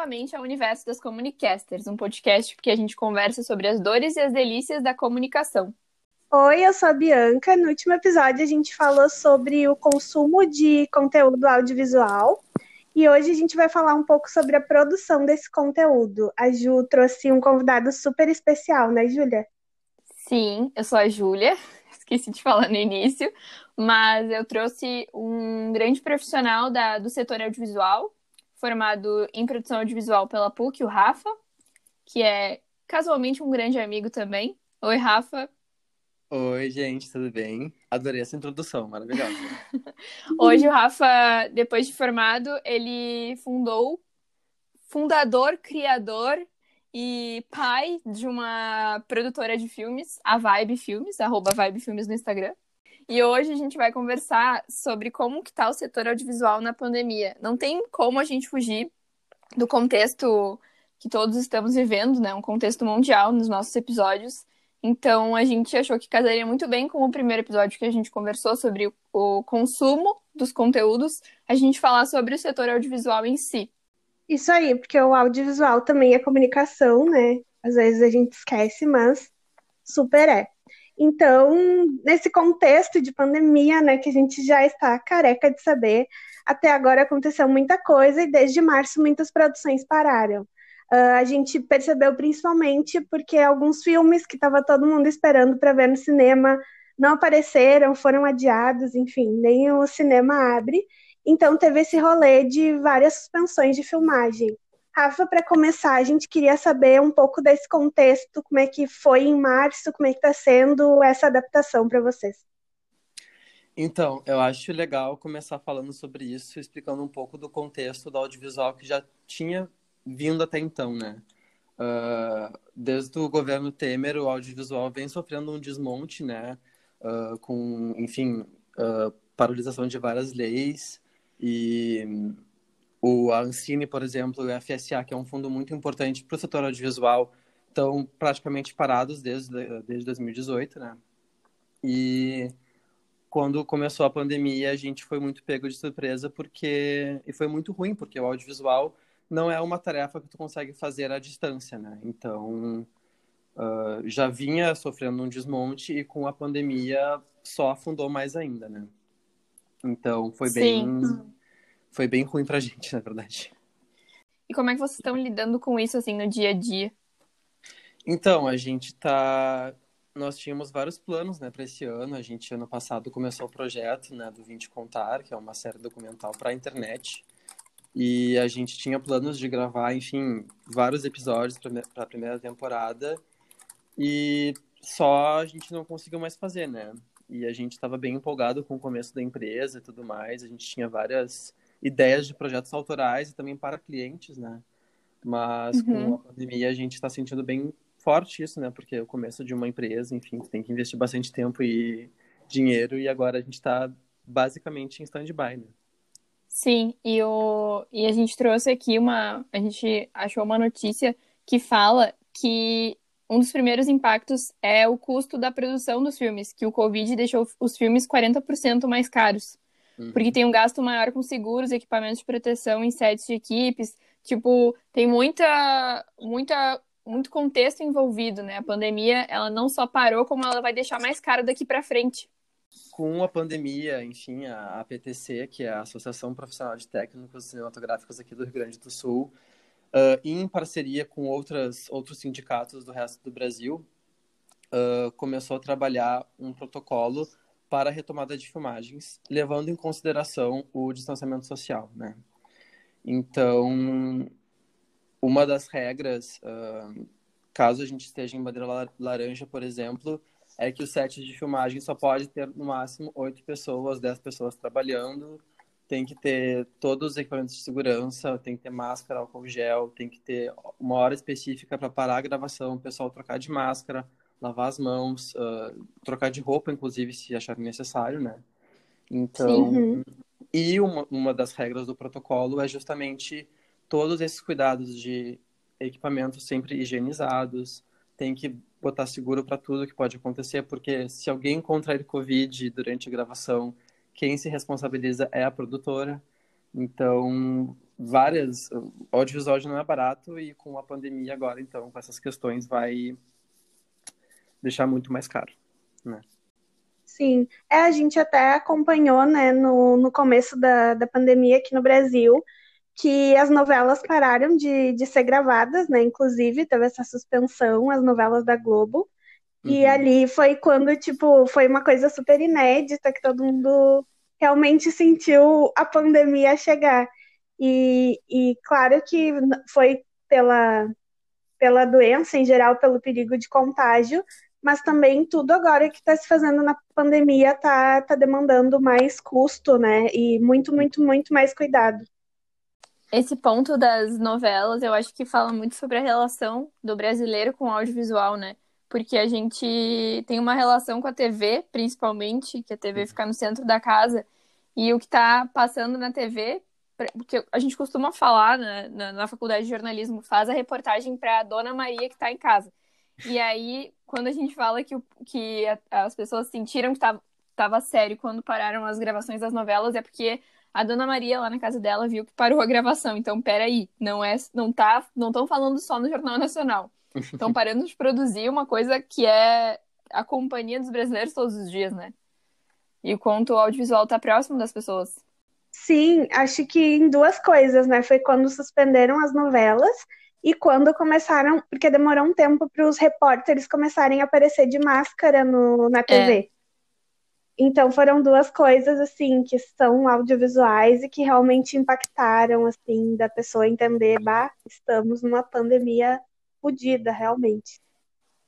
novamente ao Universo das Comunicasters, um podcast que a gente conversa sobre as dores e as delícias da comunicação. Oi, eu sou a Bianca. No último episódio a gente falou sobre o consumo de conteúdo audiovisual e hoje a gente vai falar um pouco sobre a produção desse conteúdo. A Ju trouxe um convidado super especial, né, Júlia? Sim, eu sou a Júlia, esqueci de falar no início, mas eu trouxe um grande profissional da, do setor audiovisual, formado em produção audiovisual pela PUC, o Rafa, que é casualmente um grande amigo também. Oi, Rafa. Oi, gente, tudo bem? Adorei essa introdução, maravilhosa. Hoje o Rafa, depois de formado, ele fundou, fundador, criador e pai de uma produtora de filmes, a Vibe Filmes, arroba Vibe Filmes no Instagram. E hoje a gente vai conversar sobre como que tá o setor audiovisual na pandemia. Não tem como a gente fugir do contexto que todos estamos vivendo, né? Um contexto mundial nos nossos episódios. Então a gente achou que casaria muito bem com o primeiro episódio que a gente conversou sobre o consumo dos conteúdos, a gente falar sobre o setor audiovisual em si. Isso aí, porque o audiovisual também é comunicação, né? Às vezes a gente esquece, mas super é. Então, nesse contexto de pandemia, né, que a gente já está careca de saber, até agora aconteceu muita coisa e desde março muitas produções pararam. Uh, a gente percebeu principalmente porque alguns filmes que estava todo mundo esperando para ver no cinema não apareceram, foram adiados, enfim, nem o cinema abre. Então teve esse rolê de várias suspensões de filmagem. Rafa, para começar, a gente queria saber um pouco desse contexto, como é que foi em março, como é que está sendo essa adaptação para vocês. Então, eu acho legal começar falando sobre isso, explicando um pouco do contexto do audiovisual que já tinha vindo até então, né? Uh, desde o governo Temer, o audiovisual vem sofrendo um desmonte, né? Uh, com, enfim, uh, paralisação de várias leis e o Ancine, por exemplo, e o FSA, que é um fundo muito importante para o setor audiovisual, estão praticamente parados desde, desde 2018, né? E quando começou a pandemia, a gente foi muito pego de surpresa porque e foi muito ruim porque o audiovisual não é uma tarefa que tu consegue fazer à distância, né? Então uh, já vinha sofrendo um desmonte e com a pandemia só afundou mais ainda, né? Então foi Sim. bem foi bem ruim pra gente, na verdade. E como é que vocês estão lidando com isso, assim, no dia a dia? Então, a gente tá... Nós tínhamos vários planos, né, para esse ano. A gente, ano passado, começou o projeto, né, do Vinte Contar, que é uma série documental para a internet. E a gente tinha planos de gravar, enfim, vários episódios para a primeira temporada. E só a gente não conseguiu mais fazer, né? E a gente estava bem empolgado com o começo da empresa e tudo mais. A gente tinha várias ideias de projetos autorais e também para clientes, né? Mas uhum. com a pandemia a gente está sentindo bem forte isso, né? Porque é o começo de uma empresa, enfim, tem que investir bastante tempo e dinheiro e agora a gente está basicamente em stand-by, né? Sim, e, o... e a gente trouxe aqui uma. A gente achou uma notícia que fala que um dos primeiros impactos é o custo da produção dos filmes, que o Covid deixou os filmes 40% mais caros. Uhum. Porque tem um gasto maior com seguros, equipamentos de proteção em setes de equipes. Tipo, tem muita, muita, muito contexto envolvido, né? A pandemia, ela não só parou, como ela vai deixar mais caro daqui para frente. Com a pandemia, enfim, a APTC, que é a Associação Profissional de Técnicos Cinematográficos aqui do Rio Grande do Sul, uh, em parceria com outras, outros sindicatos do resto do Brasil, uh, começou a trabalhar um protocolo para a retomada de filmagens, levando em consideração o distanciamento social, né? Então, uma das regras, uh, caso a gente esteja em bandeira laranja, por exemplo, é que o set de filmagem só pode ter no máximo oito pessoas, dez pessoas trabalhando, tem que ter todos os equipamentos de segurança, tem que ter máscara, álcool gel, tem que ter uma hora específica para parar a gravação, o pessoal trocar de máscara, lavar as mãos, uh, trocar de roupa, inclusive, se achar necessário, né? Então, Sim. e uma, uma das regras do protocolo é justamente todos esses cuidados de equipamentos sempre higienizados, tem que botar seguro para tudo que pode acontecer, porque se alguém contrair Covid durante a gravação, quem se responsabiliza é a produtora. Então, várias. O audiovisual não é barato e com a pandemia agora, então, com essas questões, vai deixar muito mais caro, né? Sim, é, a gente até acompanhou, né, no, no começo da, da pandemia aqui no Brasil, que as novelas pararam de, de ser gravadas, né, inclusive teve essa suspensão, as novelas da Globo, uhum. e ali foi quando, tipo, foi uma coisa super inédita, que todo mundo realmente sentiu a pandemia chegar. E, e claro que foi pela, pela doença em geral, pelo perigo de contágio, mas também tudo agora que está se fazendo na pandemia está tá demandando mais custo, né? E muito, muito, muito mais cuidado. Esse ponto das novelas, eu acho que fala muito sobre a relação do brasileiro com o audiovisual, né? Porque a gente tem uma relação com a TV, principalmente, que a TV fica no centro da casa, e o que está passando na TV porque a gente costuma falar né, na, na, faculdade de jornalismo, faz a reportagem para a dona Maria que está em casa. E aí, quando a gente fala que, que as pessoas sentiram que estava sério quando pararam as gravações das novelas, é porque a dona Maria lá na casa dela viu que parou a gravação. Então, peraí, não é, não tá, não estão falando só no Jornal Nacional. Estão parando de produzir uma coisa que é a companhia dos brasileiros todos os dias, né? E o quanto o audiovisual está próximo das pessoas. Sim, acho que em duas coisas, né? Foi quando suspenderam as novelas e quando começaram, porque demorou um tempo para os repórteres começarem a aparecer de máscara no, na TV. É. Então foram duas coisas assim que são audiovisuais e que realmente impactaram assim da pessoa entender, bah, estamos numa pandemia fodida, realmente.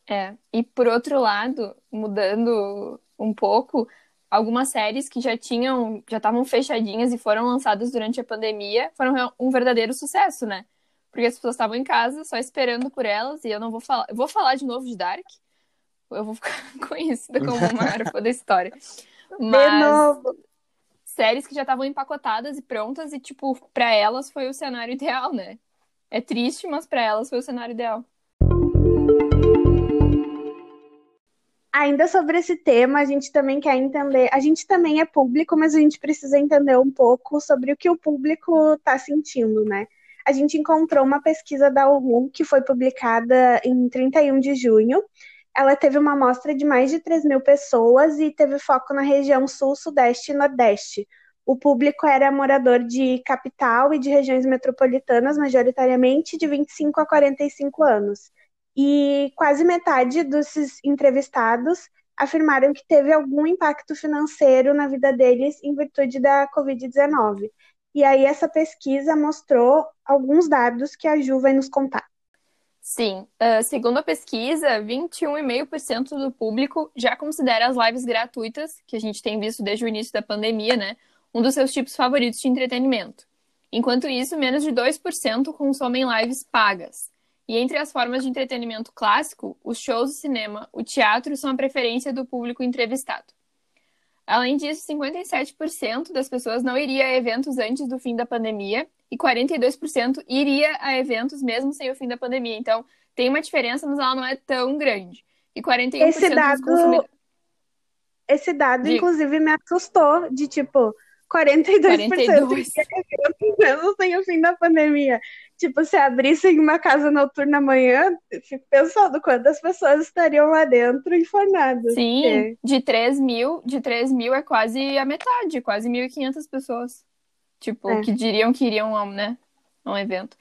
É. E por outro lado, mudando um pouco, algumas séries que já tinham, já estavam fechadinhas e foram lançadas durante a pandemia, foram um verdadeiro sucesso, né? Porque as pessoas estavam em casa só esperando por elas, e eu não vou falar. Eu vou falar de novo de Dark. Eu vou ficar conhecida como uma fã da história. Mas séries que já estavam empacotadas e prontas, e, tipo, para elas foi o cenário ideal, né? É triste, mas para elas foi o cenário ideal. Ainda sobre esse tema, a gente também quer entender. A gente também é público, mas a gente precisa entender um pouco sobre o que o público está sentindo, né? A gente encontrou uma pesquisa da UU que foi publicada em 31 de junho. Ela teve uma amostra de mais de 3 mil pessoas e teve foco na região sul, sudeste e nordeste. O público era morador de capital e de regiões metropolitanas, majoritariamente de 25 a 45 anos e quase metade dos entrevistados afirmaram que teve algum impacto financeiro na vida deles em virtude da Covid-19. E aí essa pesquisa mostrou alguns dados que a Ju vai nos contar. Sim, uh, segundo a pesquisa, 21,5% do público já considera as lives gratuitas, que a gente tem visto desde o início da pandemia, né, um dos seus tipos favoritos de entretenimento. Enquanto isso, menos de 2% consomem lives pagas. E entre as formas de entretenimento clássico, os shows de cinema, o teatro são a preferência do público entrevistado. Além disso, 57% das pessoas não iria a eventos antes do fim da pandemia e 42% iria a eventos mesmo sem o fim da pandemia. Então, tem uma diferença, mas ela não é tão grande. E 41% esse dado, dos consumidores... Esse dado, de... inclusive, me assustou, de tipo, 42%, 42. mesmo sem o fim da pandemia tipo, se abrissem uma casa noturna amanhã, fico pensando quantas pessoas estariam lá dentro informadas. Sim, porque... de 3 mil, de 3 mil é quase a metade, quase 1.500 pessoas. Tipo, é. que diriam que iriam a, né, a um evento.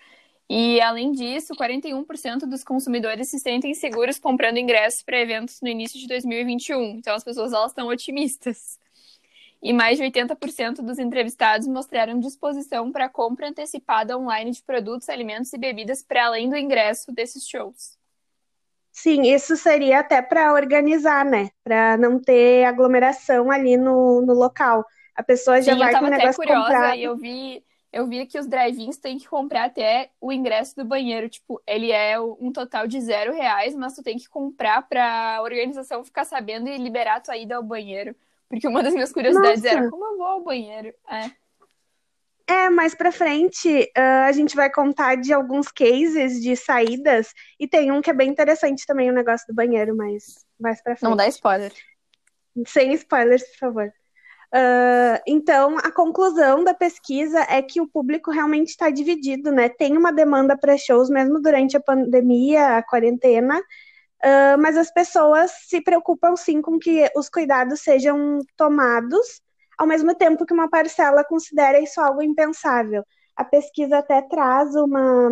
E, além disso, 41% dos consumidores se sentem seguros comprando ingressos para eventos no início de 2021. Então, as pessoas elas estão otimistas e mais de 80% dos entrevistados mostraram disposição para compra antecipada online de produtos, alimentos e bebidas para além do ingresso desses shows. Sim, isso seria até para organizar, né? Para não ter aglomeração ali no, no local. A pessoa já Sim, vai com o negócio curiosa comprado. e eu vi, eu vi que os drive-ins têm que comprar até o ingresso do banheiro. Tipo, ele é um total de zero reais, mas tu tem que comprar para a organização ficar sabendo e liberar a tua ida ao banheiro. Porque uma das minhas curiosidades Nossa. era como eu vou ao banheiro. É. É, mais pra frente uh, a gente vai contar de alguns cases de saídas e tem um que é bem interessante também, o negócio do banheiro, mas mais pra frente. Não dá spoiler. Sem spoilers, por favor. Uh, então, a conclusão da pesquisa é que o público realmente está dividido, né? Tem uma demanda para shows mesmo durante a pandemia, a quarentena, uh, mas as pessoas se preocupam sim com que os cuidados sejam tomados, ao mesmo tempo que uma parcela considera isso algo impensável. A pesquisa até traz uma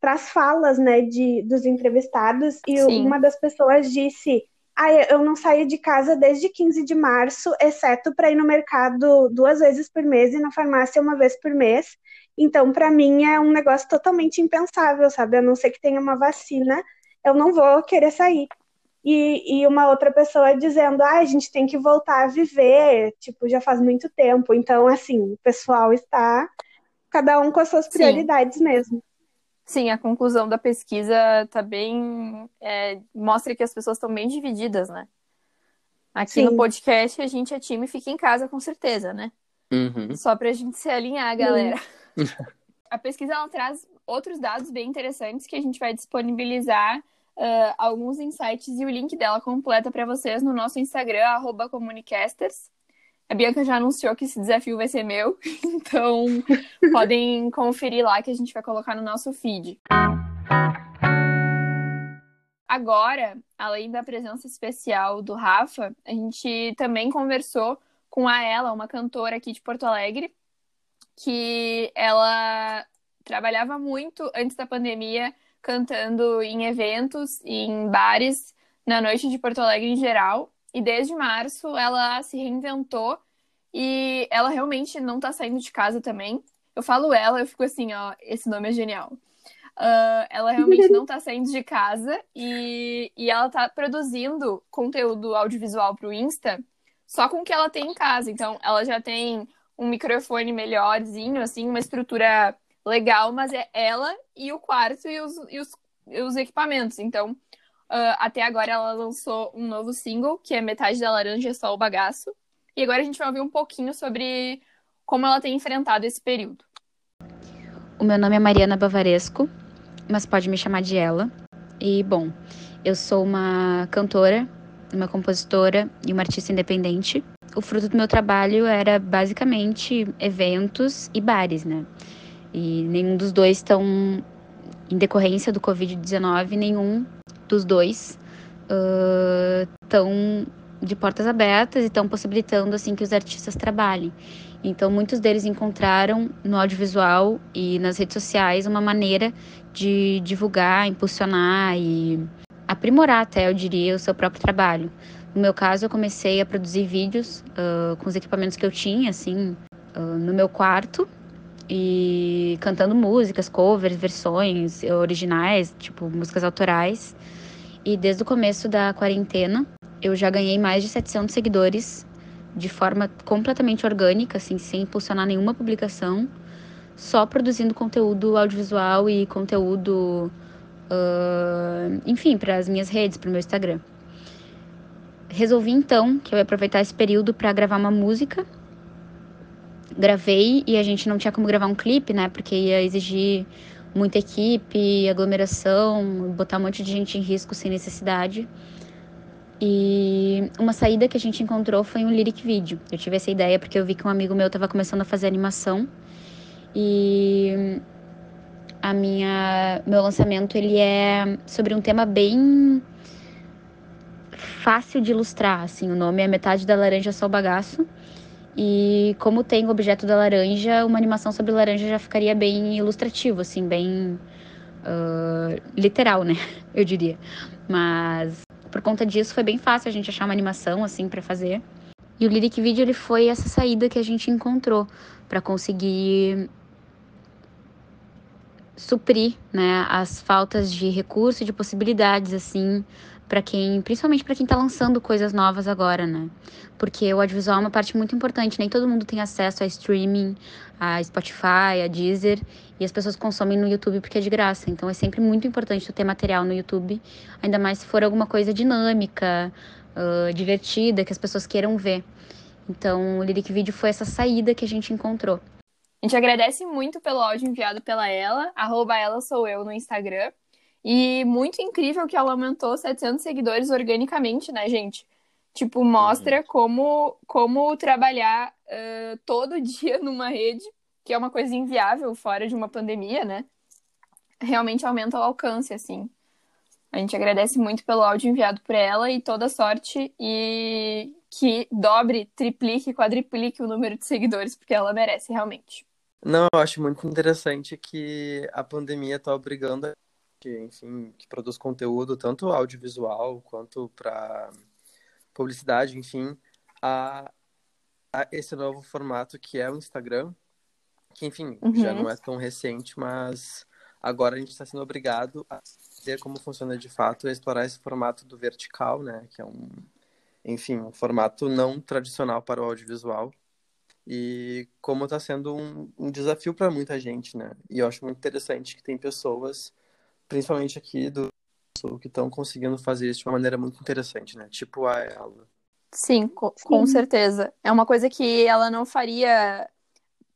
traz falas, né, de dos entrevistados e sim. uma das pessoas disse ah, eu não saio de casa desde 15 de março, exceto para ir no mercado duas vezes por mês e na farmácia uma vez por mês. Então, para mim, é um negócio totalmente impensável, sabe? A não ser que tenha uma vacina, eu não vou querer sair. E, e uma outra pessoa dizendo, ah, a gente tem que voltar a viver, tipo, já faz muito tempo. Então, assim, o pessoal está, cada um com as suas prioridades Sim. mesmo. Sim, a conclusão da pesquisa tá bem. É, mostra que as pessoas estão bem divididas, né? Aqui Sim. no podcast a gente é time fica em casa com certeza, né? Uhum. Só pra gente se alinhar, galera. Uhum. a pesquisa ela traz outros dados bem interessantes que a gente vai disponibilizar uh, alguns insights e o link dela completa para vocês no nosso Instagram, comunicasters. A Bianca já anunciou que esse desafio vai ser meu, então podem conferir lá que a gente vai colocar no nosso feed. Agora, além da presença especial do Rafa, a gente também conversou com a ela, uma cantora aqui de Porto Alegre, que ela trabalhava muito antes da pandemia cantando em eventos e em bares na noite de Porto Alegre em geral. E desde março ela se reinventou e ela realmente não tá saindo de casa também. Eu falo ela, eu fico assim, ó, esse nome é genial. Uh, ela realmente não tá saindo de casa e, e ela tá produzindo conteúdo audiovisual pro Insta só com o que ela tem em casa. Então, ela já tem um microfone melhorzinho, assim, uma estrutura legal, mas é ela e o quarto e os, e os, e os equipamentos. Então, Uh, até agora ela lançou um novo single, que é Metade da Laranja é Só o Bagaço. E agora a gente vai ouvir um pouquinho sobre como ela tem enfrentado esse período. O meu nome é Mariana Bavaresco, mas pode me chamar de ela. E, bom, eu sou uma cantora, uma compositora e uma artista independente. O fruto do meu trabalho era basicamente eventos e bares, né? E nenhum dos dois estão, em decorrência do Covid-19, nenhum dos dois estão uh, de portas abertas e estão possibilitando assim que os artistas trabalhem. Então, muitos deles encontraram no audiovisual e nas redes sociais uma maneira de divulgar, impulsionar e aprimorar até, eu diria, o seu próprio trabalho. No meu caso, eu comecei a produzir vídeos uh, com os equipamentos que eu tinha, assim, uh, no meu quarto e cantando músicas, covers, versões originais, tipo músicas autorais. E desde o começo da quarentena, eu já ganhei mais de 700 seguidores de forma completamente orgânica, assim, sem impulsionar nenhuma publicação, só produzindo conteúdo audiovisual e conteúdo, uh, enfim, para as minhas redes, para o meu Instagram. Resolvi então que eu ia aproveitar esse período para gravar uma música. Gravei e a gente não tinha como gravar um clipe, né? Porque ia exigir muita equipe, aglomeração, botar um monte de gente em risco sem necessidade. E uma saída que a gente encontrou foi um lyric video. Eu tive essa ideia porque eu vi que um amigo meu estava começando a fazer animação e a minha meu lançamento ele é sobre um tema bem fácil de ilustrar, assim, o nome é Metade da Laranja Só Bagaço. E como tem o objeto da laranja, uma animação sobre laranja já ficaria bem ilustrativo, assim, bem uh, literal, né? Eu diria. Mas por conta disso foi bem fácil a gente achar uma animação assim para fazer. E o Lyric Video ele foi essa saída que a gente encontrou para conseguir suprir, né, as faltas de recurso e de possibilidades assim para quem, principalmente para quem está lançando coisas novas agora, né? Porque o audiovisual é uma parte muito importante, nem todo mundo tem acesso a streaming, a Spotify, a Deezer, e as pessoas consomem no YouTube porque é de graça. Então é sempre muito importante tu ter material no YouTube, ainda mais se for alguma coisa dinâmica, uh, divertida, que as pessoas queiram ver. Então o Lyric Video foi essa saída que a gente encontrou. A gente agradece muito pelo áudio enviado pela ela, arroba ela sou eu no Instagram. E muito incrível que ela aumentou 700 seguidores organicamente, né, gente? Tipo, mostra uhum. como, como trabalhar uh, todo dia numa rede, que é uma coisa inviável fora de uma pandemia, né? Realmente aumenta o alcance, assim. A gente agradece muito pelo áudio enviado por ela e toda sorte e que dobre, triplique, quadriplique o número de seguidores, porque ela merece realmente. Não, eu acho muito interessante que a pandemia está obrigando que, enfim, que produz conteúdo, tanto audiovisual quanto para publicidade, enfim, a, a, esse novo formato que é o Instagram, que, enfim, uhum. já não é tão recente, mas agora a gente está sendo obrigado a ver como funciona de fato e explorar esse formato do vertical, né, que é um, enfim, um formato não tradicional para o audiovisual e como está sendo um, um desafio para muita gente, né? E eu acho muito interessante que tem pessoas principalmente aqui do Sul, que estão conseguindo fazer isso de uma maneira muito interessante, né? Tipo a ela. Sim, com, Sim. com certeza. É uma coisa que ela não faria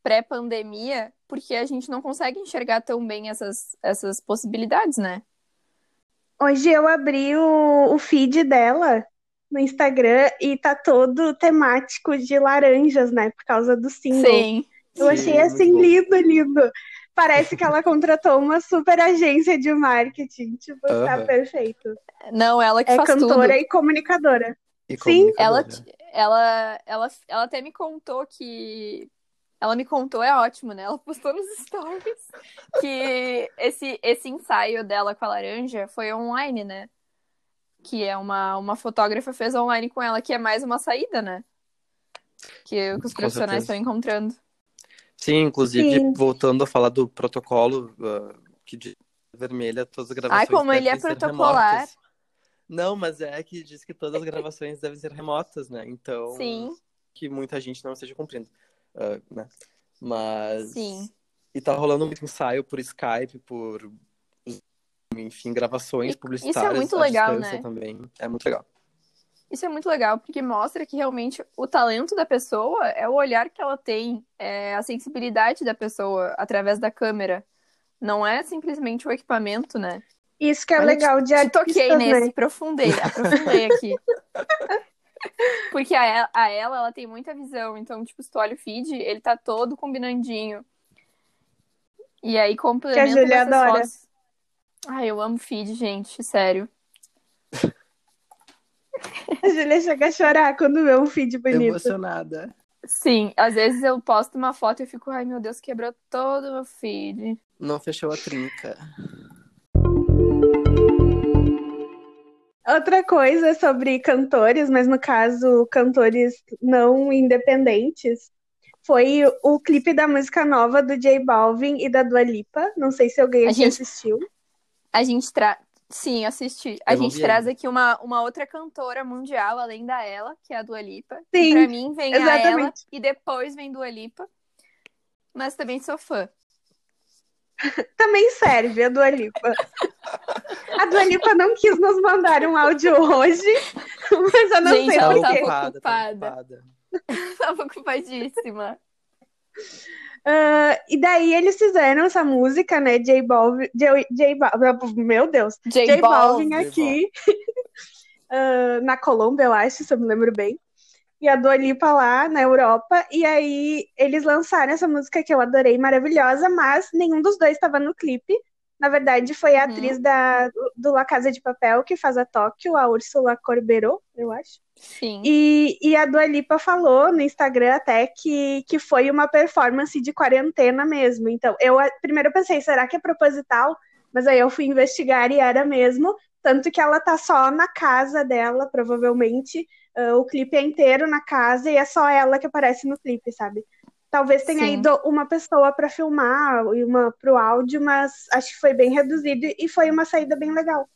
pré-pandemia, porque a gente não consegue enxergar tão bem essas, essas possibilidades, né? Hoje eu abri o, o feed dela no Instagram e tá todo temático de laranjas, né? Por causa do símbolo. Sim. Eu Sim, achei assim lindo, lindo parece que ela contratou uma super agência de marketing. Tipo, uhum. tá perfeito. Não, ela que é faz cantora tudo. e comunicadora. E Sim, ela, ela, ela, ela até me contou que. Ela me contou, é ótimo, né? Ela postou nos stories que esse, esse ensaio dela com a laranja foi online, né? Que é uma, uma fotógrafa fez online com ela, que é mais uma saída, né? Que, que os profissionais estão encontrando. Sim, inclusive, Sim. voltando a falar do protocolo uh, que diz vermelha, todas as gravações. Ai, como ele é protocolar. Remotas. Não, mas é que diz que todas as gravações devem ser remotas, né? Então, Sim. que muita gente não esteja cumprindo, uh, né? Mas. Sim. E tá rolando muito ensaio por Skype, por. Enfim, gravações publicitárias. Isso é muito legal, né? Também. É muito legal. Isso é muito legal, porque mostra que realmente o talento da pessoa é o olhar que ela tem, é a sensibilidade da pessoa através da câmera. Não é simplesmente o equipamento, né? Isso que é Olha, legal de artistas, toquei né? nesse, aprofundei, aprofundei aqui. Porque a ela, a ela, ela tem muita visão, então, tipo, se tu olha o feed, ele tá todo combinandinho. E aí complementa que a Julia adora. fotos. Ai, eu amo feed, gente, sério. A Julia chega a chorar quando vê um feed bonito. Emocionada. Sim, às vezes eu posto uma foto e eu fico, ai meu Deus, quebrou todo o meu feed. Não fechou a trinca. Outra coisa sobre cantores, mas no caso cantores não independentes, foi o clipe da música nova do J Balvin e da Dua Lipa. Não sei se alguém aqui gente, assistiu. A gente tra Sim, assisti. A gente traz aqui uma, uma outra cantora mundial, além da ela, que é a Dua Lipa. Sim, pra mim vem exatamente. a ela e depois vem Dua Lipa. Mas também sou fã. também serve a Dua Lipa. a Dua Lipa não quis nos mandar um áudio hoje, mas eu não gente, sei ela por tava ocupada. Ocupada. tava ocupadíssima. Uh, e daí eles fizeram essa música, né? J Balvin, J, J Balvin meu Deus, J, J Balvin aqui uh, na Colômbia, eu acho, se eu me lembro bem. E a Dua Lipa lá na Europa. E aí eles lançaram essa música que eu adorei, maravilhosa, mas nenhum dos dois estava no clipe. Na verdade, foi a uhum. atriz da, do La Casa de Papel que faz a Tóquio, a Úrsula Corberó, eu acho. Sim. E, e a Dua Lipa falou no Instagram até que, que foi uma performance de quarentena mesmo. Então, eu primeiro pensei, será que é proposital? Mas aí eu fui investigar e era mesmo. Tanto que ela tá só na casa dela, provavelmente. Uh, o clipe é inteiro na casa e é só ela que aparece no clipe, sabe? Talvez tenha Sim. ido uma pessoa para filmar e uma para o áudio, mas acho que foi bem reduzido e foi uma saída bem legal.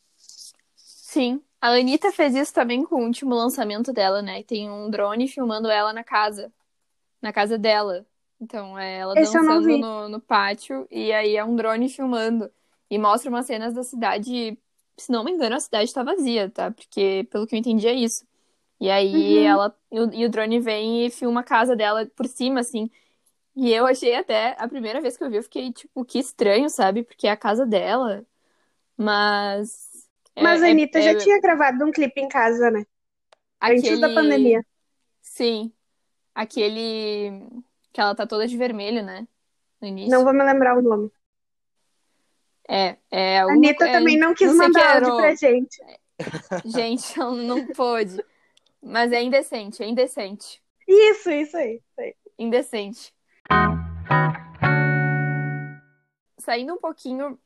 Sim. A Anitta fez isso também com o último lançamento dela, né? Tem um drone filmando ela na casa. Na casa dela. Então, é ela Esse dançando no, no pátio e aí é um drone filmando. E mostra umas cenas da cidade. Se não me engano, a cidade tá vazia, tá? Porque, pelo que eu entendi, é isso. E aí uhum. ela. E o, drone vem e filma a casa dela por cima, assim. E eu achei até, a primeira vez que eu vi, eu fiquei, tipo, que estranho, sabe? Porque é a casa dela. Mas. É, Mas a é, Anitta é, já é... tinha gravado um clipe em casa, né? Antes da pandemia. Sim. Aquele. Que ela tá toda de vermelho, né? No início. Não vou me lembrar o nome. É, é. A Anitta é, também não quis que mandar áudio pra gente. Gente, ela não pôde. Mas é indecente, é indecente. Isso, isso aí. isso aí. Indecente. Saindo um pouquinho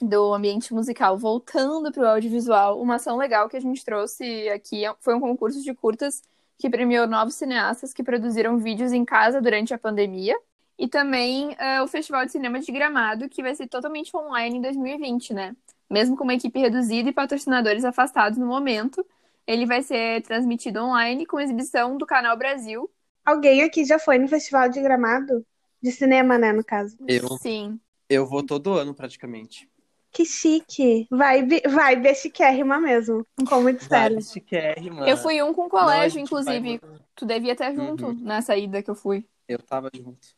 do ambiente musical, voltando para o audiovisual, uma ação legal que a gente trouxe aqui foi um concurso de curtas que premiou novos cineastas que produziram vídeos em casa durante a pandemia. E também eh, o Festival de Cinema de Gramado, que vai ser totalmente online em 2020, né? Mesmo com uma equipe reduzida e patrocinadores afastados no momento, ele vai ser transmitido online com exibição do Canal Brasil. Alguém aqui já foi no Festival de Gramado? De cinema, né, no caso. Eu, Sim. eu vou todo ano, praticamente. Que chique. Vibe, vibe é chiquérrima mesmo. Como disseram. Vai, chiquérrima. Eu fui um com Não, a colégio, gente inclusive. vai Tu devia estar junto Uhum. na saída que eu fui. Eu tava junto.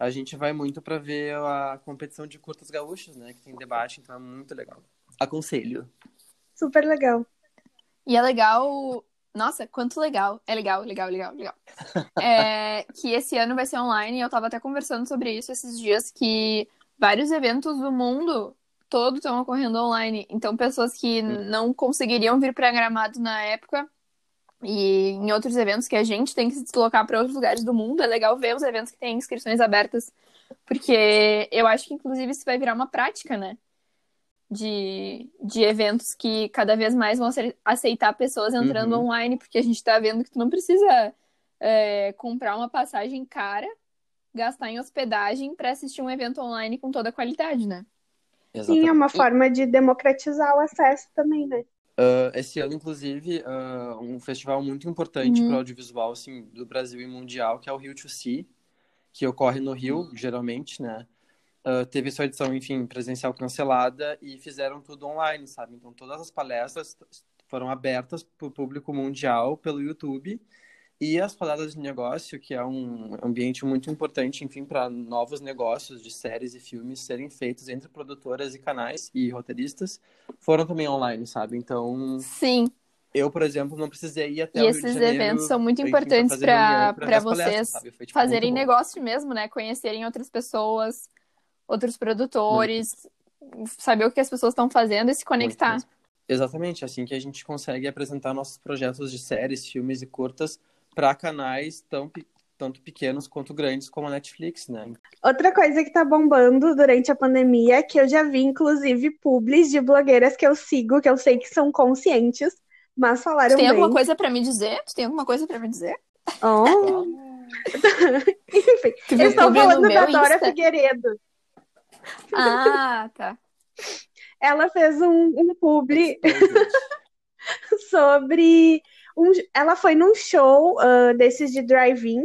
A gente vai muito pra ver a competição de curtas gaúchas, né? Que tem debate, então é muito legal. Aconselho. Super legal. E é legal. Nossa, quanto legal. É legal, legal, legal, legal. É, que esse ano vai ser online. e Eu tava até conversando sobre isso esses dias, que vários eventos do mundo todo estão ocorrendo online. Então, pessoas que não conseguiriam vir pra Gramado na época e em outros eventos que a gente tem que se deslocar para outros lugares do mundo, é legal ver os eventos que têm inscrições abertas, porque eu acho que, inclusive, isso vai virar uma prática, né? De, de eventos que cada vez mais vão ace- aceitar pessoas entrando Uhum. online, porque a gente tá vendo que tu não precisa é, comprar uma passagem cara, gastar em hospedagem para assistir um evento online com toda a qualidade, né? Sim, é uma forma de democratizar o acesso também, né? Ah, esse ano, inclusive, ah, um festival muito importante Uhum. para o audiovisual assim, do Brasil e mundial, que é o Rio to Sea, que ocorre no Rio, geralmente, né? Ah, teve sua edição, enfim, presencial cancelada e fizeram tudo online, sabe? Então, todas as palestras foram abertas para o público mundial pelo YouTube. E as rodadas de negócio, que é um ambiente muito importante, enfim, para novos negócios de séries e filmes serem feitos entre produtoras e canais e roteiristas, foram também online, sabe? Então, Sim, eu, por exemplo, não precisei ir até e o Rio de esses Janeiro, eventos são muito importantes para e vocês tipo, fazerem negócio mesmo, né? Conhecerem outras pessoas, outros produtores, saber o que as pessoas estão fazendo e se Muito conectar. Exatamente, assim que a gente consegue apresentar nossos projetos de séries, filmes e curtas para canais tão, tanto pequenos quanto grandes como a Netflix, né? Outra coisa que tá bombando durante a pandemia, que eu já vi, inclusive, publis de blogueiras que eu sigo, que eu sei que são conscientes, mas falaram Tu tem bem. alguma coisa para me dizer? Tu tem alguma coisa para me dizer? Oh. Enfim, Tu eu estou falando da Dora Insta? Figueiredo. Ah, tá. Ela fez um, um publi sobre. Um, ela foi num show ah, desses de drive-in.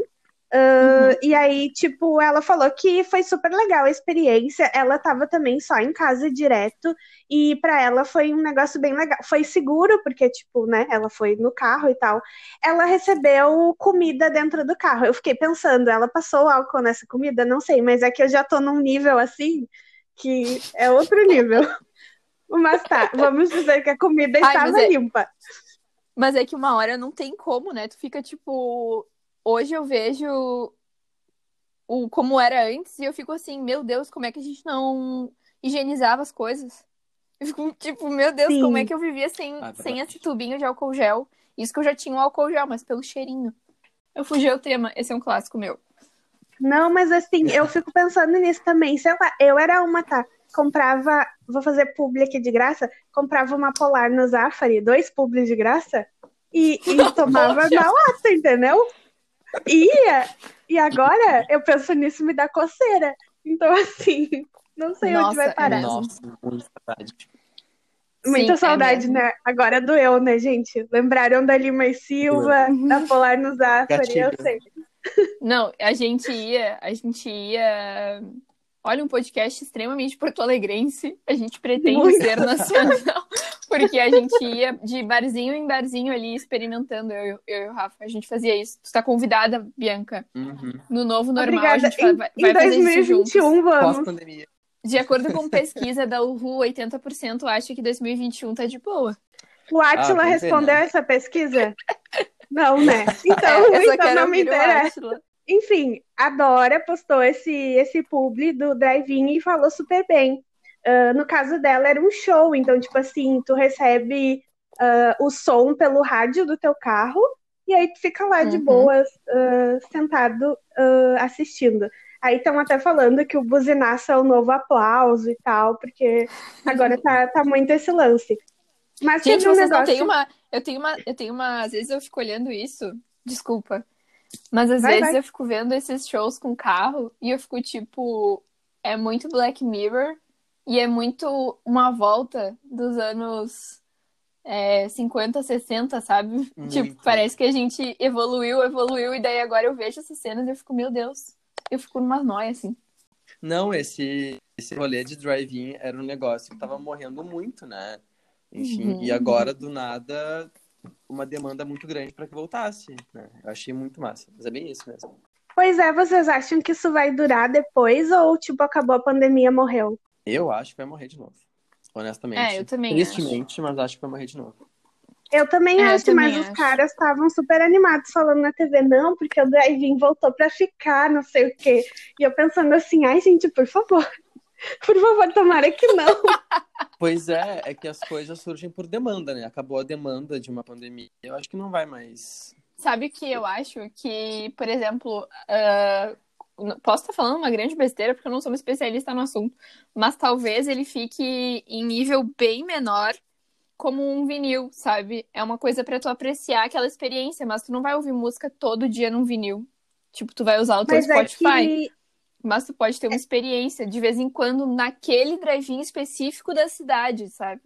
Ah, E aí, tipo, ela falou que foi super legal a experiência. Ela tava também só em casa direto. E pra ela foi um negócio bem legal. Foi seguro, porque, tipo, né, ela foi no carro e tal. Ela recebeu comida dentro do carro. Eu fiquei pensando, ela passou álcool nessa comida? Não sei, mas é que eu já tô num nível assim que é outro nível. Mas tá, vamos dizer que a comida Ai, estava mas é- limpa. Mas é que uma hora não tem como, né? Tu fica tipo. Hoje eu vejo o como era antes e eu fico assim, meu Deus, como é que a gente não higienizava as coisas? Eu fico tipo, meu Deus, Sim. como é que eu vivia sem, Ah, sem verdade. esse tubinho de álcool gel? Isso que eu já tinha um álcool gel, mas pelo cheirinho. Eu fugi ao tema, esse é um clássico meu. Não, mas assim, eu fico pensando nisso também. Sei lá, eu era uma, tá? Comprava, vou fazer publi aqui de graça, comprava uma polar no Zafari, dois publis de graça, e, e tomava na lata, entendeu? Ia. E agora eu penso nisso me dá coceira. Então, assim, não sei Nossa, onde vai é parar. Nossa, muito verdade. Muita Sim, é saudade, mesmo. né? Agora doeu, né, gente? Lembraram da Lima e Silva, da Polar no Zafari, eu sei. Não, a gente ia, a gente ia. Olha, um podcast extremamente porto-alegrense. A gente pretende Muito. ser nacional. Porque a gente ia de barzinho em barzinho ali experimentando, eu, eu e o Rafa. A gente fazia isso. Tu tá convidada, Bianca. Uhum. No novo normal, Obrigada. a gente vai, vai, Em vai fazer isso juntos. 2021, vamos. Pós-pandemia. De acordo com pesquisa da UHU, 80% acha que 2021 tá de boa. O Atila Ah, respondeu essa pesquisa? Não, né? Então, então não me interessa. Enfim, a Dora postou esse, esse publi do drive-in e falou super bem. Uh, no caso dela, era um show, então, tipo assim, tu recebe uh, o som pelo rádio do teu carro e aí tu fica lá de uhum. boas, uh, sentado assistindo. Aí estão até falando que o buzinaço é o novo aplauso e tal, porque agora tá, tá muito esse lance. Mas Gente, um vocês negócio... não tem uma. Eu tenho uma. Eu tenho uma. Às vezes eu fico olhando isso. Desculpa. Mas às vai, vezes vai. eu fico vendo esses shows com carro e eu fico tipo. É muito Black Mirror e é muito uma volta dos anos é, 50, 60, sabe? Muito. Tipo, parece que a gente evoluiu, evoluiu, e daí agora eu vejo essas cenas e eu fico, meu Deus, eu fico numa noia, assim. Não, esse, esse rolê de drive-in era um negócio que tava morrendo muito, né? Enfim, uhum. e agora, do nada, uma demanda muito grande para que voltasse, né? Eu achei muito massa. Mas é bem isso mesmo. Pois é, vocês acham que isso vai durar depois ou, tipo, acabou a pandemia, morreu? Eu acho que vai morrer de novo. Honestamente. É, eu também Tristemente, acho. mas acho que vai morrer de novo. Eu também é, acho, eu também mas acho. os caras estavam super animados falando na TV, não, porque o drive-in voltou pra ficar, não sei o quê. E eu pensando assim, ai, gente, por favor. Por favor, tomara que não. Pois é, é que as coisas surgem por demanda, né? Acabou a demanda de uma pandemia. Eu acho que não vai mais. Sabe que eu acho que, por exemplo, uh, posso estar falando uma grande besteira porque eu não sou uma especialista no assunto, mas talvez ele fique em nível bem menor como um vinil, sabe? É uma coisa para tu apreciar aquela experiência, mas tu não vai ouvir música todo dia num vinil. Tipo, tu vai usar o teu mas Spotify. É que... Mas tu pode ter uma experiência de vez em quando naquele drive-in específico da cidade, sabe?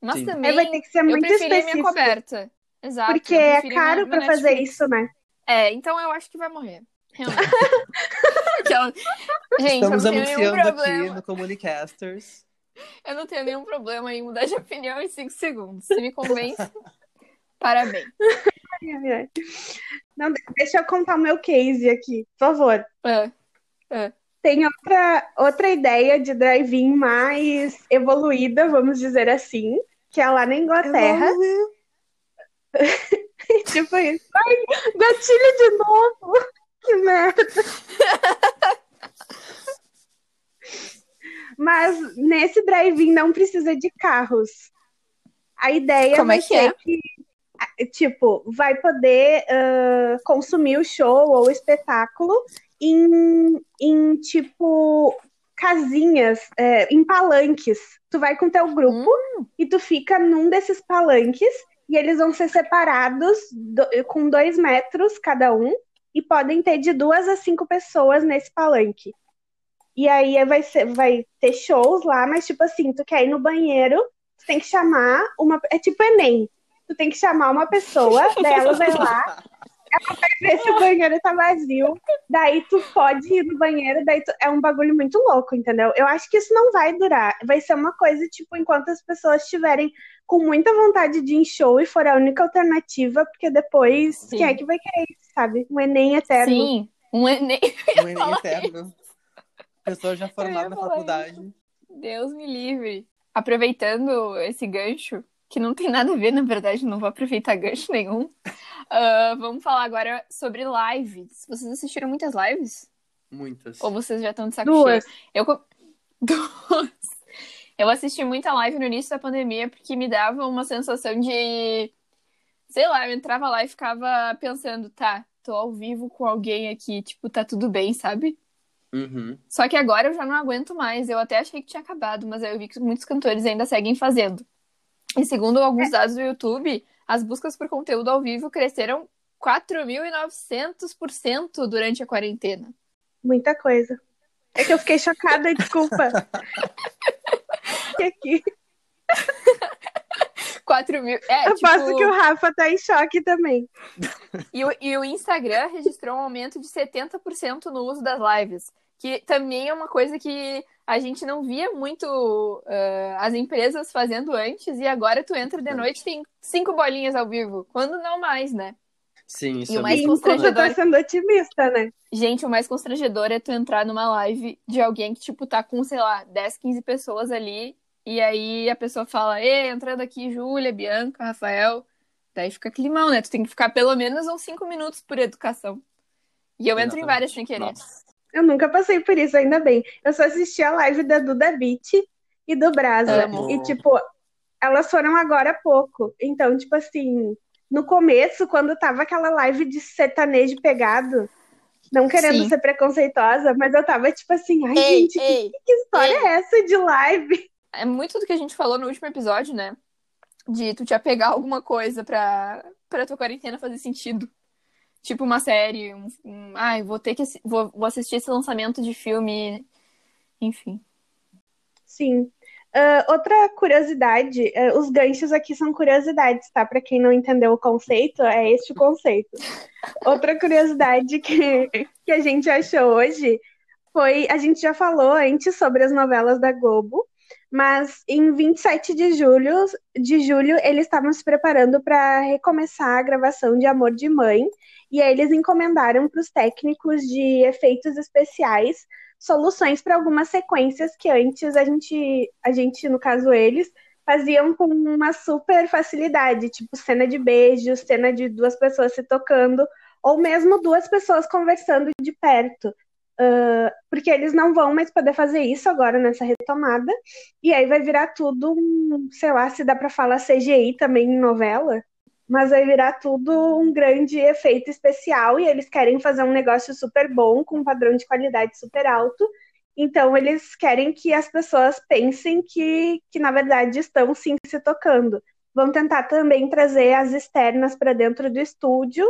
Mas Sim. também é, vai ter que ser muito eu preferi minha coberta. Exato. Porque é caro para fazer isso, né? É, então eu acho que vai morrer. Realmente. Gente, Estamos anunciando aqui no Comunicasters. Eu não tenho nenhum problema em mudar de opinião em 5 segundos. Se me convence, parabéns. Não, deixa eu contar o meu case aqui, por favor. É. É. Tem outra, outra ideia de drive-in mais evoluída, vamos dizer assim, que é lá na Inglaterra. tipo isso. Ai, gatilho de novo! Que merda! Mas nesse drive-in não precisa de carros. A ideia Como é que é? que, tipo, vai poder uh, consumir o show ou o espetáculo em, em tipo casinhas, é, em palanques. Tu vai com teu grupo hum. e tu fica num desses palanques e eles vão ser separados do, com dois metros cada um e podem ter de duas a cinco pessoas nesse palanque. E aí vai, ser, vai ter shows lá, mas tipo assim, tu quer ir no banheiro, tu tem que chamar uma. É tipo Enem. Tu tem que chamar uma pessoa, daí ela vai lá, ver se o banheiro tá vazio. Daí tu pode ir no banheiro, daí tu... é um bagulho muito louco, entendeu? Eu acho que isso não vai durar. Vai ser uma coisa, tipo, enquanto as pessoas estiverem com muita vontade de ir em show e for a única alternativa, porque depois, Sim. quem é que vai querer isso, sabe? Um Enem eterno. Sim, um Enem. Um Enem eterno. Pessoa já formada na faculdade. Deus me livre. Aproveitando esse gancho, que não tem nada a ver, na verdade, não vou aproveitar gancho nenhum. Uh, vamos falar agora sobre lives. Vocês assistiram muitas lives? Muitas. Ou vocês já estão de saco Duas. cheio? Eu... Duas. Eu assisti muita live no início da pandemia porque me dava uma sensação de. Sei lá, eu entrava lá e ficava pensando, tá, tô ao vivo com alguém aqui, tipo, tá tudo bem, sabe? Uhum. Só que agora eu já não aguento mais. Eu até achei que tinha acabado, mas eu vi que muitos cantores ainda seguem fazendo. E segundo alguns é. dados do YouTube, as buscas por conteúdo ao vivo cresceram 4.900% durante a quarentena. Muita coisa. É que eu fiquei chocada, desculpa. aqui. 4 mil. É, eu tipo... que o Rafa tá em choque também. E o, e o Instagram registrou um aumento de 70% no uso das lives. Que também é uma coisa que a gente não via muito uh, as empresas fazendo antes, e agora tu entra de noite tem cinco bolinhas ao vivo. Quando não mais, né? Sim, isso e é o mais constrangedor. tá sendo otimista, né? Gente, o mais constrangedor é tu entrar numa live de alguém que, tipo, tá com, sei lá, 10, 15 pessoas ali, e aí a pessoa fala, ei, entrando aqui, Júlia, Bianca, Rafael. Daí fica climão, né? Tu tem que ficar pelo menos uns cinco minutos por educação. E eu entro em várias sem querer. Nossa. Eu nunca passei por isso, ainda bem. Eu só assisti a live da Duda Beat e do Brasa. E, tipo, elas foram agora há pouco. Então, tipo assim, no começo, quando tava aquela live de sertanejo pegado, não querendo Sim. ser preconceituosa, mas eu tava tipo assim, ai, Ei, gente, ei, que, que história ei. é essa de live? É muito do que a gente falou no último episódio, né? De tu te apegar a alguma coisa pra, pra tua quarentena fazer sentido. Tipo uma série, um, um- ai, vou ter que vou, vou assistir esse lançamento de filme, enfim. Sim. Ah, outra curiosidade, ah, os ganchos aqui são curiosidades, tá? Pra quem não entendeu o conceito, é este o conceito. Outra curiosidade que, que a gente achou hoje foi, a gente já falou antes sobre as novelas da Globo, mas em 27 de julho, de julho eles estavam se preparando para recomeçar a gravação de Amor de Mãe, e aí eles encomendaram para os técnicos de efeitos especiais soluções para algumas sequências que antes a gente, a gente, no caso eles, faziam com uma super facilidade, tipo cena de beijo, cena de duas pessoas se tocando, ou mesmo duas pessoas conversando de perto. Ah, porque eles não vão mais poder fazer isso agora nessa retomada, e aí vai virar tudo, um, sei lá, se dá para falar CGI também em novela, mas vai virar tudo um grande efeito especial e eles querem fazer um negócio super bom, com um padrão de qualidade super alto. Então, eles querem que as pessoas pensem que, que na verdade, estão sim se tocando. Vão tentar também trazer as externas para dentro do estúdio,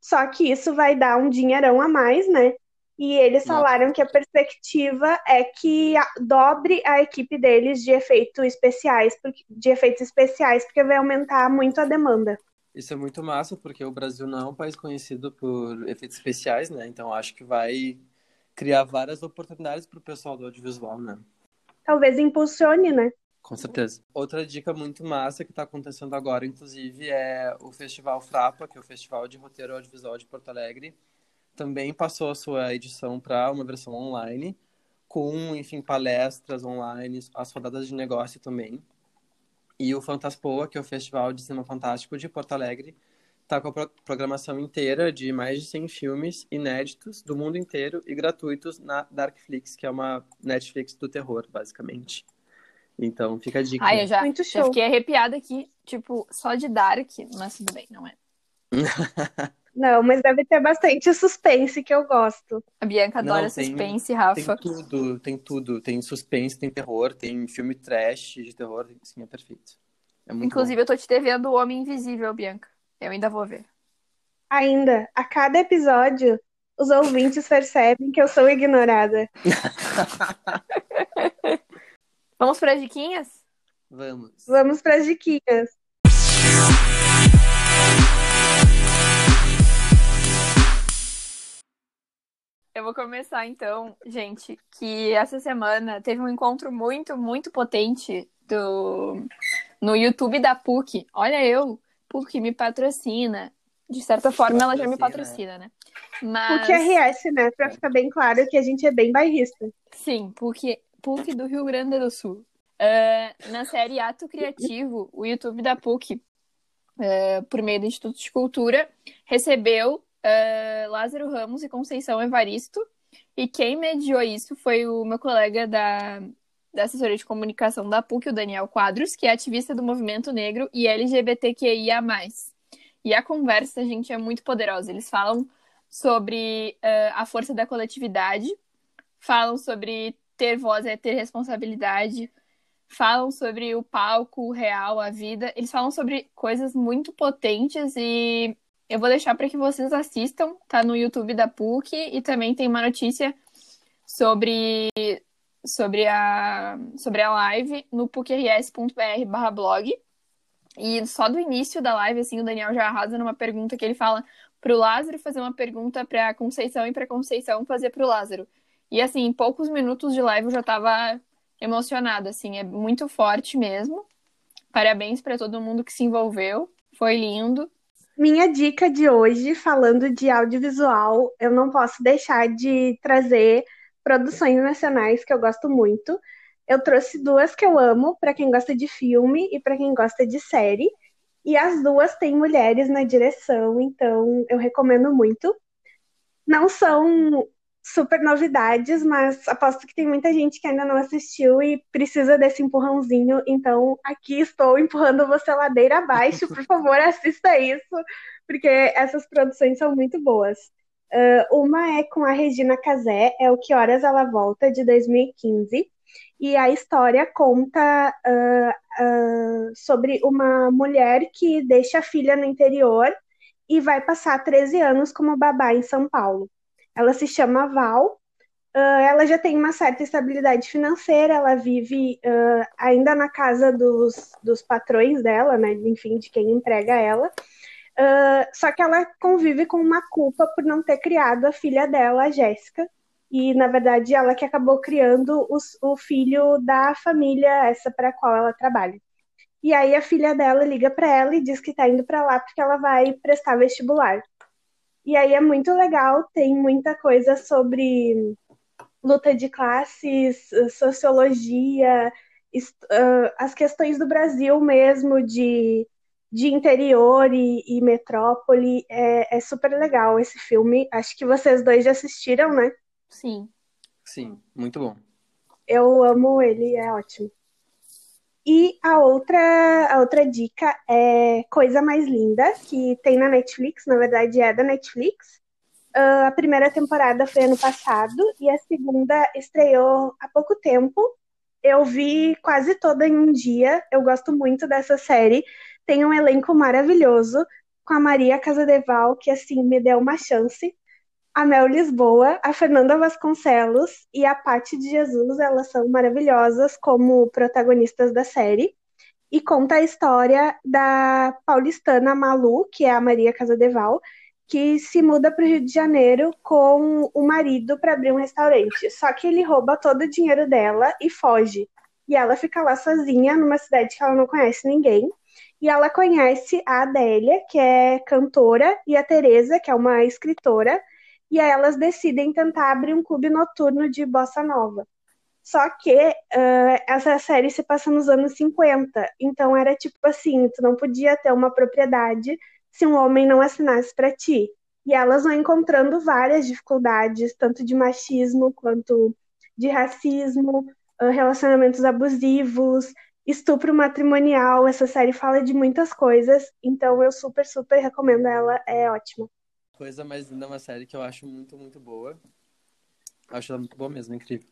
só que isso vai dar um dinheirão a mais, né? E eles Nossa. falaram que a perspectiva é que a- dobre a equipe deles de efeitos especiais, porque- de efeitos especiais, porque vai aumentar muito a demanda. Isso é muito massa, porque o Brasil não é um país conhecido por efeitos especiais, né? Então acho que vai criar várias oportunidades para o pessoal do audiovisual, né? Talvez impulsione, né? Com certeza. Outra dica muito massa que está acontecendo agora, inclusive, é o Festival Frapa, que é o Festival de Roteiro Audiovisual de Porto Alegre. Também passou a sua edição para uma versão online, com, enfim, palestras online, as rodadas de negócio também. E o Fantaspoa, que é o Festival de Cinema Fantástico de Porto Alegre, está com a pro- programação inteira de mais de 100 filmes inéditos do mundo inteiro e gratuitos na Darkflix, que é uma Netflix do terror, basicamente. Então, fica a dica. Ai, eu já, Muito já show. fiquei arrepiada aqui, tipo, só de Dark, mas tudo bem, não é? Não, mas deve ter bastante suspense que eu gosto. A Bianca Não, adora tem- suspense, Tem Rafa. tudo, tem tudo. Tem suspense, tem terror, tem filme trash de terror. Sim, é perfeito. É muito Inclusive, eu tô te devendo o Homem Invisível, Bianca. Eu ainda vou ver. Ainda, a cada episódio, os ouvintes percebem que eu sou ignorada. Vamos para diquinhas? bom. Vamos. Vamos para as diquinhas. Eu vou começar então, gente, que essa semana teve um encontro muito, muito potente do no YouTube da PUC. Olha eu, PUC me patrocina. De certa forma, ela já me Patrocina, patrocina, né? Mas PUC RS, né? Pra ficar bem claro que a gente é bem bairrista. sim, PUC, PUC do Rio Grande do Sul. Ah, na série Ato Criativo, o YouTube da PUC, ah, por meio do Instituto de Cultura, recebeu ah, Lázaro Ramos e Conceição Evaristo. E quem mediou isso foi o meu colega da, da assessoria de comunicação da PUC, o Daniel Quadros, que é ativista do movimento negro e LGBTQIA. E a conversa, gente, é muito poderosa. Eles falam sobre ah, a força da coletividade, falam sobre ter voz é ter responsabilidade, falam sobre o palco, o real, a vida. Eles falam sobre coisas muito potentes e eu vou deixar para que vocês assistam. Tá no YouTube da PUC e também tem uma notícia sobre sobre a sobre a live no pucrs.br/blog. E só do início da live assim, o Daniel já arrasa numa pergunta que ele fala pro Lázaro fazer uma pergunta pra Conceição e pra Conceição fazer pro Lázaro. E assim, em poucos minutos de live eu já tava emocionada, assim, é muito forte mesmo. Parabéns para todo mundo que se envolveu. Foi lindo. Minha dica de hoje, falando de audiovisual, eu não posso deixar de trazer produções nacionais que eu gosto muito. Eu trouxe duas que eu amo, para quem gosta de filme e para quem gosta de série. E as duas têm mulheres na direção, então eu recomendo muito. Não são super novidades, mas aposto que tem muita gente que ainda não assistiu e precisa desse empurrãozinho. Então, aqui estou empurrando você ladeira abaixo. Por favor, assista isso, porque essas produções são muito boas. Uh, uma é com a Regina Casé, é o Que Horas Ela Volta, de 2015. E a história conta uh, uh, sobre uma mulher que deixa a filha no interior e vai passar 13 anos como babá em São Paulo. Ela se chama Val. Uh, ela já tem uma certa estabilidade financeira, ela vive uh, ainda na casa dos, dos patrões dela, né? Enfim, de quem emprega ela. Uh, só que ela convive com uma culpa por não ter criado a filha dela, a Jéssica. E, na verdade, ela que acabou criando os, o filho da família, essa para a qual ela trabalha. E aí a filha dela liga para ela e diz que está indo para lá porque ela vai prestar vestibular. E aí é muito legal, tem muita coisa sobre luta de classes, sociologia, as questões do Brasil mesmo, de, de interior e, e metrópole. É, é super legal esse filme. Acho que vocês dois já assistiram, né? Sim. Sim, muito bom. Eu amo ele, é ótimo. E a outra, a outra dica é Coisa Mais Linda, que tem na Netflix, na verdade é da Netflix. Uh, a primeira temporada foi ano passado e a segunda estreou há pouco tempo. Eu vi quase toda em um dia. Eu gosto muito dessa série. Tem um elenco maravilhoso com a Maria Casadeval, que assim me deu uma chance a Mel Lisboa, a Fernanda Vasconcelos e a Paty de Jesus, elas são maravilhosas como protagonistas da série. E conta a história da paulistana Malu, que é a Maria Casadeval, que se muda para o Rio de Janeiro com o marido para abrir um restaurante. Só que ele rouba todo o dinheiro dela e foge. E ela fica lá sozinha, numa cidade que ela não conhece ninguém. E ela conhece a Adélia, que é cantora, e a Teresa, que é uma escritora, e aí elas decidem tentar abrir um clube noturno de bossa nova. Só que uh, essa série se passa nos anos 50, então era tipo assim, tu não podia ter uma propriedade se um homem não assinasse para ti. E elas vão encontrando várias dificuldades, tanto de machismo quanto de racismo, relacionamentos abusivos, estupro matrimonial. Essa série fala de muitas coisas, então eu super, super recomendo ela, é ótima. Coisa Mais Linda é uma série que eu acho muito, muito boa. Acho ela muito boa mesmo, incrível.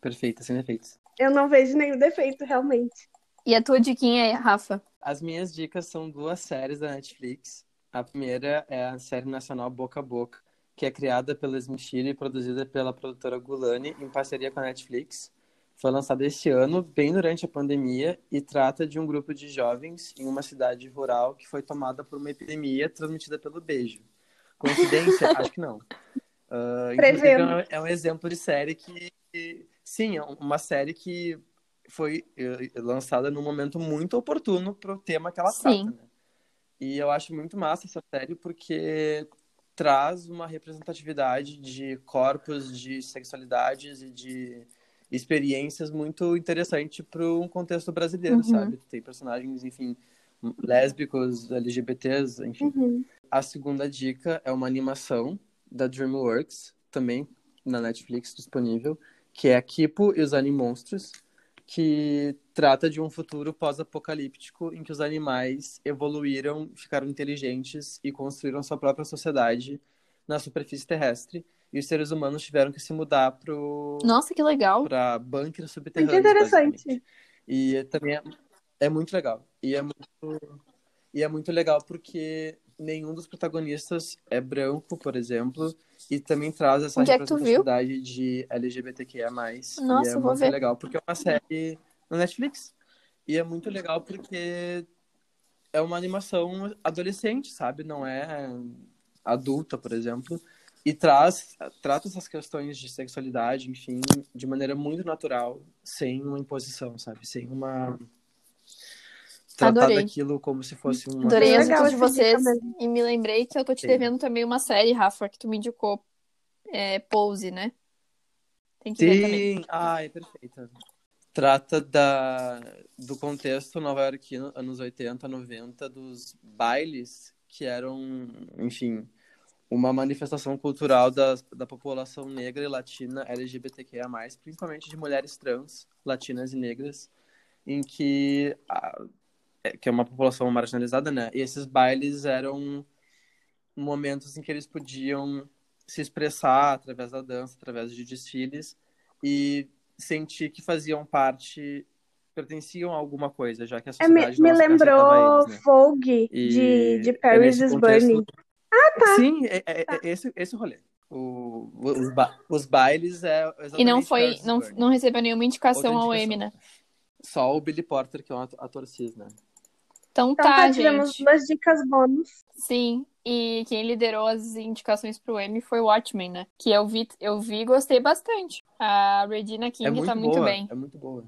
Perfeita, sem defeitos. Eu não vejo nenhum defeito, realmente. E a tua diquinha aí, Rafa? As minhas dicas são duas séries da Netflix. A primeira é a série nacional Boca a Boca, que é criada pela Smithira e produzida pela produtora Gulani em parceria com a Netflix. Foi lançada este ano, bem durante a pandemia, e trata de um grupo de jovens em uma cidade rural que foi tomada por uma epidemia transmitida pelo beijo. Coincidência? Acho que não. Uh, é um exemplo de série que, sim, é uma série que foi eh, lançada num momento muito oportuno para o tema que ela sim. trata. Né? E eu acho muito massa essa série porque traz uma representatividade de corpos, de sexualidades e de experiências muito interessante para um contexto brasileiro, uhum. sabe? Tem personagens, enfim, lésbicos, LGBTs, enfim. Uhum. A segunda dica é uma animação da DreamWorks, também na Netflix disponível, que é Kipo e os Animonstros, que trata de um futuro pós-apocalíptico em que os animais evoluíram, ficaram inteligentes e construíram sua própria sociedade na superfície terrestre. E os seres humanos tiveram que se mudar pro... Nossa, que legal! Para bunkers subterrâneos. Muito interessante. E também é, é muito legal. E é muito, e é muito legal porque nenhum dos protagonistas é branco, por exemplo, e também traz essa Onde é representatividade de LGBTQIA+. Nossa, e é vou muito ver. legal, porque é uma série no Netflix. E é muito legal porque é uma animação adolescente, sabe? Não é adulta, por exemplo. E traz, trata essas questões de sexualidade, enfim, de maneira muito natural, sem uma imposição, sabe? Sem uma tratar Adorei. daquilo como se fosse um. Adorei as dicas de dica vocês e me lembrei que eu tô te Sim. devendo também uma série, Rafa, que tu me indicou. É, Pose, né? Tem que ver também. Sim, ai, perfeita. trata da, do contexto nova-iorquino, anos 80, 90, dos bailes que eram, enfim, uma manifestação cultural da, da população negra e latina LGBTQIA+, principalmente de mulheres trans, latinas e negras, em que, a, que é uma população marginalizada, né? E esses bailes eram momentos em que eles podiam se expressar através da dança, através de desfiles e sentir que faziam parte pertenciam a alguma coisa, já que a sociedade é, me, me lembrou eles, né? Vogue de, de Paris é is contexto... Burning. Ah, tá. Sim, é, é, tá. é esse, esse rolê. O, os, ba os bailes é E não foi, não, não recebeu nenhuma indicação, indicação ao Emmy, né? Só o Billy Porter, que é um ator cis, né? Então, então tá, tá, tivemos gente. duas dicas bônus. Sim, e quem liderou as indicações pro Emmy foi o Watchmen, né? Que eu vi, eu vi e gostei bastante. A Regina King é muito tá boa, muito bem. É muito boa.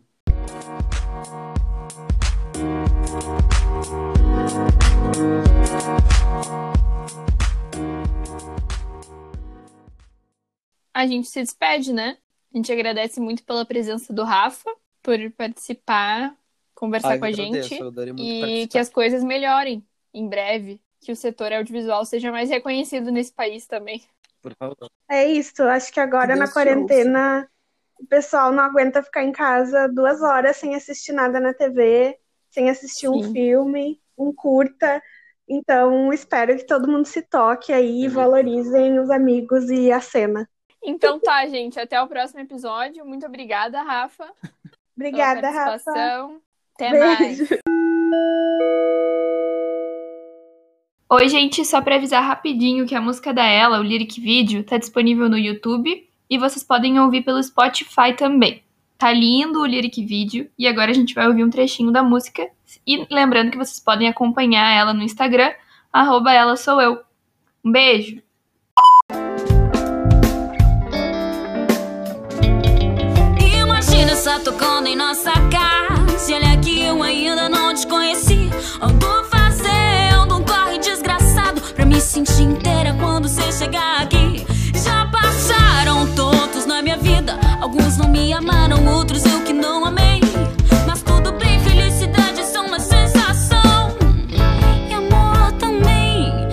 A gente se despede, né? A gente agradece muito pela presença do Rafa, por participar, conversar com a agradeço, gente e que as coisas melhorem em breve, que o setor audiovisual seja mais reconhecido nesse país também. Por favor. É isso, acho que agora na quarentena o pessoal não aguenta ficar em casa duas horas sem assistir nada na TV, sem assistir Sim. um filme, um curta. Então, espero que todo mundo se toque aí e valorizem os amigos e a cena. Então tá, gente. Até o próximo episódio. Muito obrigada, Rafa. Obrigada, Rafa. Até Beijo. mais. Oi, gente. Só pra avisar rapidinho que a música da Ela, o lyric video, tá disponível no YouTube e vocês podem ouvir pelo Spotify também. Tá lindo o lyric video e agora a gente vai ouvir um trechinho da música. E lembrando que vocês podem acompanhar ela no Instagram, arroba ela sou eu. Um beijo! Imagina só tocando em nossa chegar aqui. Já passaram todos na minha vida. Alguns não me amaram, outros eu que não amei.